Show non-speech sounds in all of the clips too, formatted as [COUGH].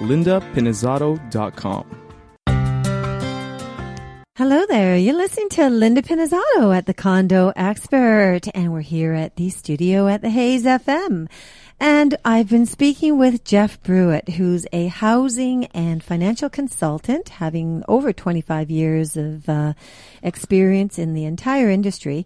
lindapinizzotto.com. Hello there. You're listening to Linda Pinizzotto at the Condo Expert, and we're here at the studio at the Hayes FM. And I've been speaking with Jeff Brewitt, who's a housing and financial consultant, having over 25 years of uh, experience in the entire industry.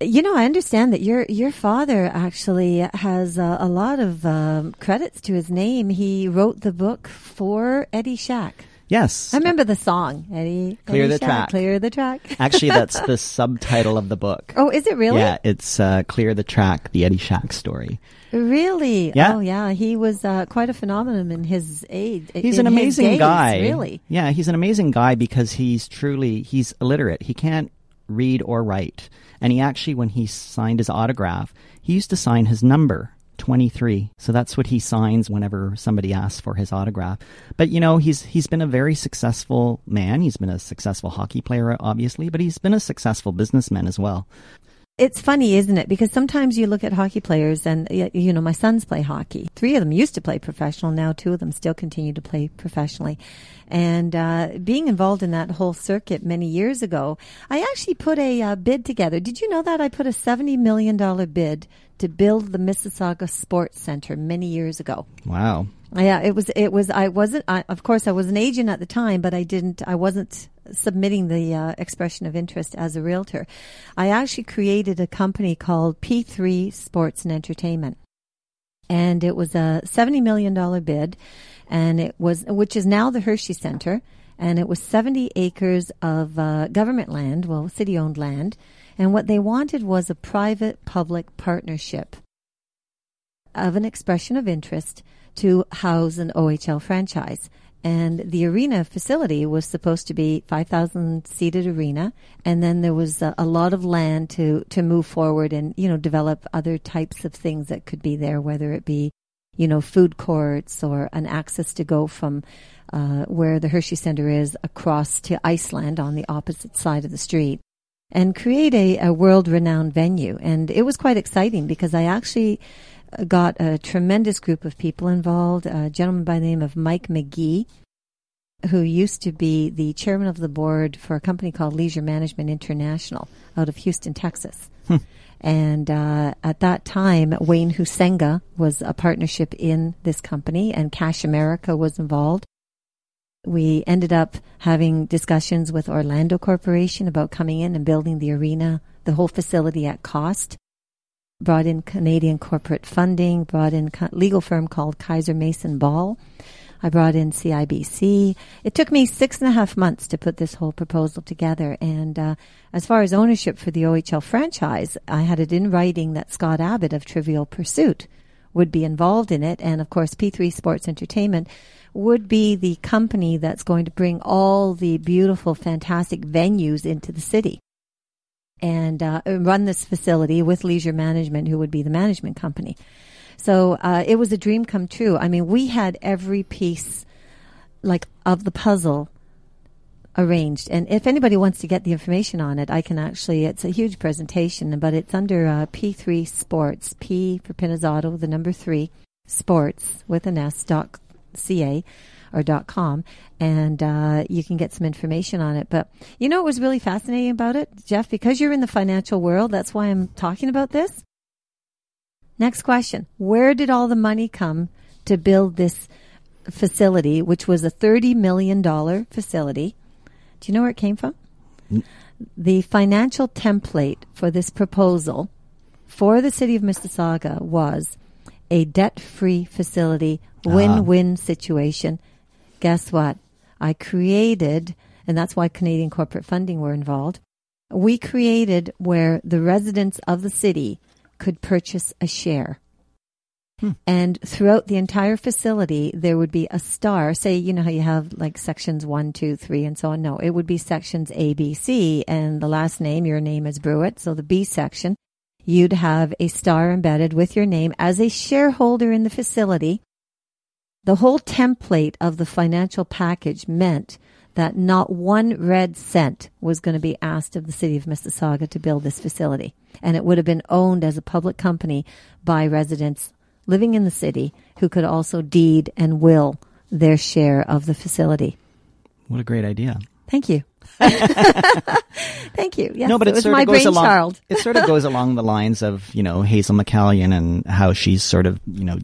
You know, I understand that your your father actually has uh, a lot of um, credits to his name. He wrote the book for Eddie Shack. Yes. I remember the song, Eddie. Clear Eddie the Shack, track. Clear the track. Actually, that's [LAUGHS] the subtitle of the book. Oh, is it really? Yeah, it's uh, Clear the Track, the Eddie Shack story. Really? Yeah. Oh, yeah. He was uh, quite a phenomenon in his age. He's an amazing days, guy. Really? Yeah, he's an amazing guy because he's truly he's illiterate. He can't read or write. And he actually when he signed his autograph, he used to sign his number 23. So that's what he signs whenever somebody asks for his autograph. But you know, he's he's been a very successful man. He's been a successful hockey player obviously, but he's been a successful businessman as well. It's funny, isn't it? Because sometimes you look at hockey players, and you know, my sons play hockey. Three of them used to play professional. Now, two of them still continue to play professionally. And uh, being involved in that whole circuit many years ago, I actually put a uh, bid together. Did you know that I put a seventy million dollar bid to build the Mississauga Sports Center many years ago? Wow. Yeah, it was. It was. I wasn't. I, of course, I was an agent at the time, but I didn't. I wasn't submitting the uh, expression of interest as a realtor. I actually created a company called P3 Sports and Entertainment, and it was a seventy million dollar bid, and it was which is now the Hershey Center, and it was seventy acres of uh, government land, well, city owned land, and what they wanted was a private public partnership of an expression of interest to house an OHL franchise. And the arena facility was supposed to be 5,000 seated arena. And then there was a, a lot of land to, to move forward and, you know, develop other types of things that could be there, whether it be, you know, food courts or an access to go from uh, where the Hershey Center is across to Iceland on the opposite side of the street and create a, a world renowned venue. And it was quite exciting because I actually got a tremendous group of people involved. A gentleman by the name of Mike McGee, who used to be the chairman of the board for a company called Leisure Management International out of Houston, Texas. And uh, at that time, Wayne Huizenga was a partnership in this company, and Cash America was involved. We ended up having discussions with Orlando Corporation about coming in and building the arena, the whole facility at cost brought in Canadian corporate funding, brought in a legal firm called Keyser Mason Ball. I brought in CIBC. It took me six and a half months to put this whole proposal together. And uh, as far as ownership for the OHL franchise, I had it in writing that Scott Abbott of Trivial Pursuit would be involved in it. And of course, P3 Sports Entertainment would be the company that's going to bring all the beautiful, fantastic venues into the city and uh, run this facility with Leisure Management, who would be the management company. So uh, it was a dream come true. I mean, we had every piece, like of the puzzle, arranged. And if anybody wants to get the information on it, I can actually. It's a huge presentation, but it's under uh, P3 Sports. P for Pinizzotto, the number three sports with an S dot ca or dot com, and uh, you can get some information on it. But you know what was really fascinating about it, Jeff? Because you're in the financial world, that's why I'm talking about this. Next question: Where did all the money come to build this facility, which was a thirty million dollar facility? Do you know where it came from? The financial template for this proposal for the city of Mississauga was a debt-free facility, ah. win-win situation. Guess what? I created, and that's why Canadian corporate funding were involved. We created where the residents of the city could purchase a share. And throughout the entire facility, there would be a star. Say, you know how you have like sections one, two, three, and so on. No, it would be sections A, B, C, and the last name, your name is Brewitt. So the B section, you'd have a star embedded with your name as a shareholder in the facility. The whole template of the financial package meant that not one red cent was going to be asked of the city of Mississauga to build this facility. And it would have been owned as a public company by residents living in the city who could also deed and will their share of the facility. What a great idea. Thank you. [LAUGHS] Thank you. Yes, no, but it it, was sort my of goes along. brainchild. [LAUGHS] It sort of goes along the lines of you know Hazel McCallion and how she's sort of you know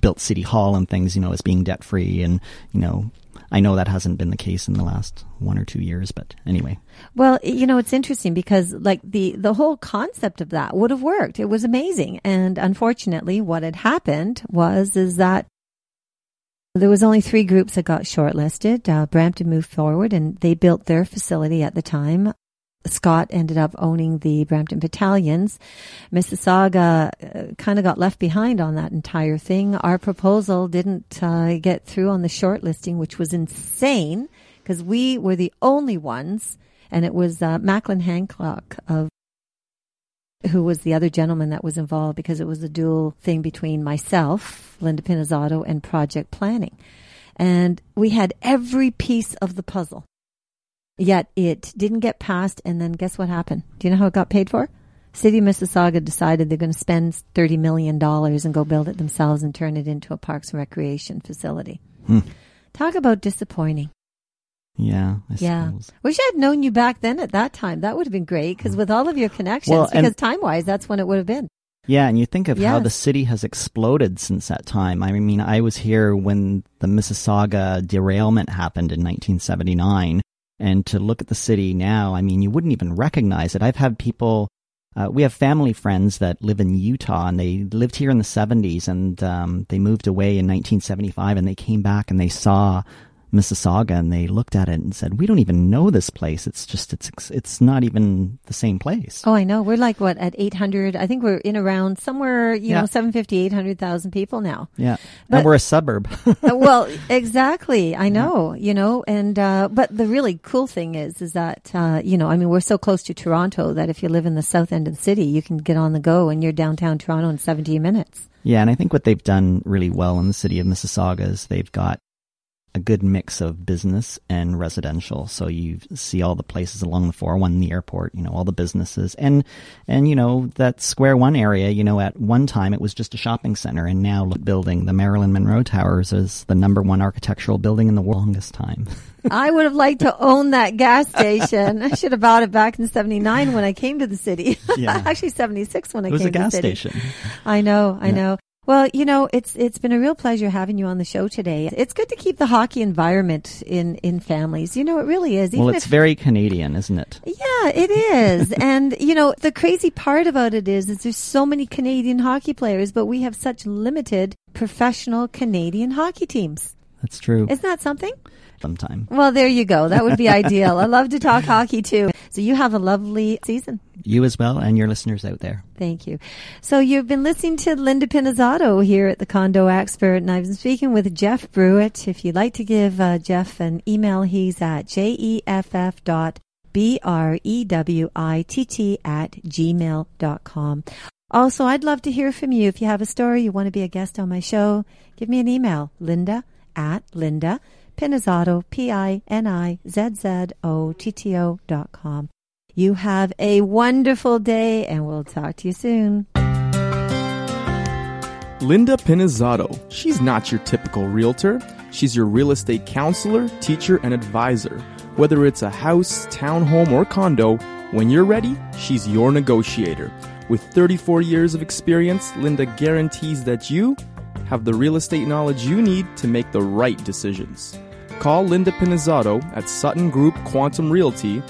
built City Hall and things you know as being debt free and you know I know that hasn't been the case in the last one or two years, but anyway. Well, you know, it's interesting because like the, the whole concept of that would have worked. It was amazing. And unfortunately, what had happened was, is that there was only three groups that got shortlisted. Uh, Brampton moved forward and they built their facility at the time. Scott ended up owning the Brampton battalions. Mississauga uh, kind of got left behind on that entire thing. Our proposal didn't uh, get through on the shortlisting, which was insane because we were the only ones, and it was uh, Macklin Hancock of who was the other gentleman that was involved because it was a dual thing between myself, Linda Pinizzotto, and project planning. And we had every piece of the puzzle. Yet it didn't get passed, and then guess what happened? Do you know how it got paid for? City of Mississauga decided they're going to spend $30 million and go build it themselves and turn it into a parks and recreation facility. Hmm. Talk about disappointing. Yeah, I Yeah. suppose. Wish I had known you back then at that time. That would have been great because with all of your connections, Well, because time wise, that's when it would have been. Yeah, and you think of how the city has exploded since that time. I mean, I was here when the Mississauga derailment happened in 1979. And to look at the city now, I mean, you wouldn't even recognize it. I've had people, uh, we have family friends that live in Utah and they lived here in the 70s and um, they moved away in 1975 and they came back and they saw Mississauga and they looked at it and said, "We don't even know this place. It's just it's it's not even the same place." Oh, I know. We're like, what, at 800? I think we're in around somewhere, you Yeah. know, 750, 800,000 people now. Yeah, But- and we're a suburb. [LAUGHS] Uh, well, [LAUGHS] exactly. I know, you know, and, uh, but the really cool thing is, is that, uh, you know, I mean, we're so close to Toronto that if you live in the south end of the city, you can get on the go and you're downtown Toronto in 17 minutes. Yeah, and I think what they've done really well in the city of Mississauga is they've got a good mix of business and residential. So you see all the places along the 401, the airport, you know, all the businesses. And, and, you know, that Square One area, you know, at one time it was just a shopping center. And now look, building the Marilyn Monroe Towers is the number one architectural building in the world longest time. [LAUGHS] I would have liked to own that gas station. I should have bought it back in 79 when I came to the city. [LAUGHS] Yeah. Actually 76 when I It was came a to gas the city. station. I know, I Yeah. know. Well, you know, it's it's been a real pleasure having you on the show today. It's good to keep the hockey environment in in families. You know, it really is. Well, it's if, very Canadian, isn't it? yeah, it is. [LAUGHS] and you know, the crazy part about it is, is there's so many Canadian hockey players, but we have such limited professional Canadian hockey teams. That's true. Isn't that something? Sometime. Well, there you go. That would be ideal. I love to talk hockey too. So you have a lovely season. You as well, and your listeners out there. Thank you. So you've been listening to Linda Pinizzotto here at the Condo Expert, and I've been speaking with Jeff Brewitt. If you'd like to give uh, Jeff an email, he's at jeff dot b r e w i t t at gmail dot com. Also, I'd love to hear from you. If you have a story, you want to be a guest on my show, give me an email, linda at linda pinizzotto, P-I-N-I-Z-Z-O-T-T-O dot com. You have a wonderful day, and we'll talk to you soon. Linda Pinizzotto. She's not your typical realtor. She's your real estate counselor, teacher, and advisor. Whether it's a house, townhome, or condo, when you're ready, she's your negotiator. With 34 years of experience, Linda guarantees that you have the real estate knowledge you need to make the right decisions. Call Linda Pinizzotto at Sutton Group Quantum Realty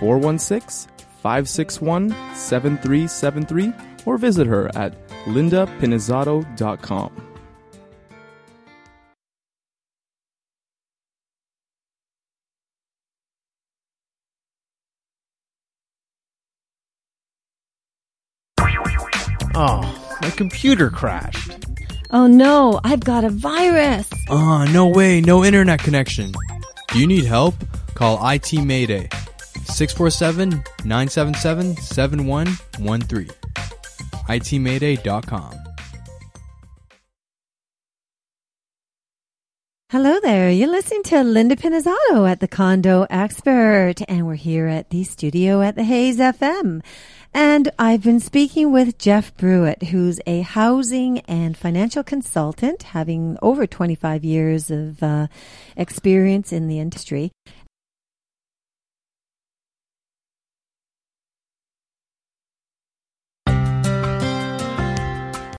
416 561 7373 or visit her at lindapinizzotto.com. Oh, my computer crashed. Oh no, I've got a virus. Ah, no way, no internet connection. Do you need help? Call IT Mayday 647 977 7113. ITMayday.com. Hello there. You're listening to Linda Pinizzotto at the Condo Expert, and we're here at the studio at the Hayes FM. And I've been speaking with Jeff Brewitt, who's a housing and financial consultant, having over 25 years of uh, experience in the industry.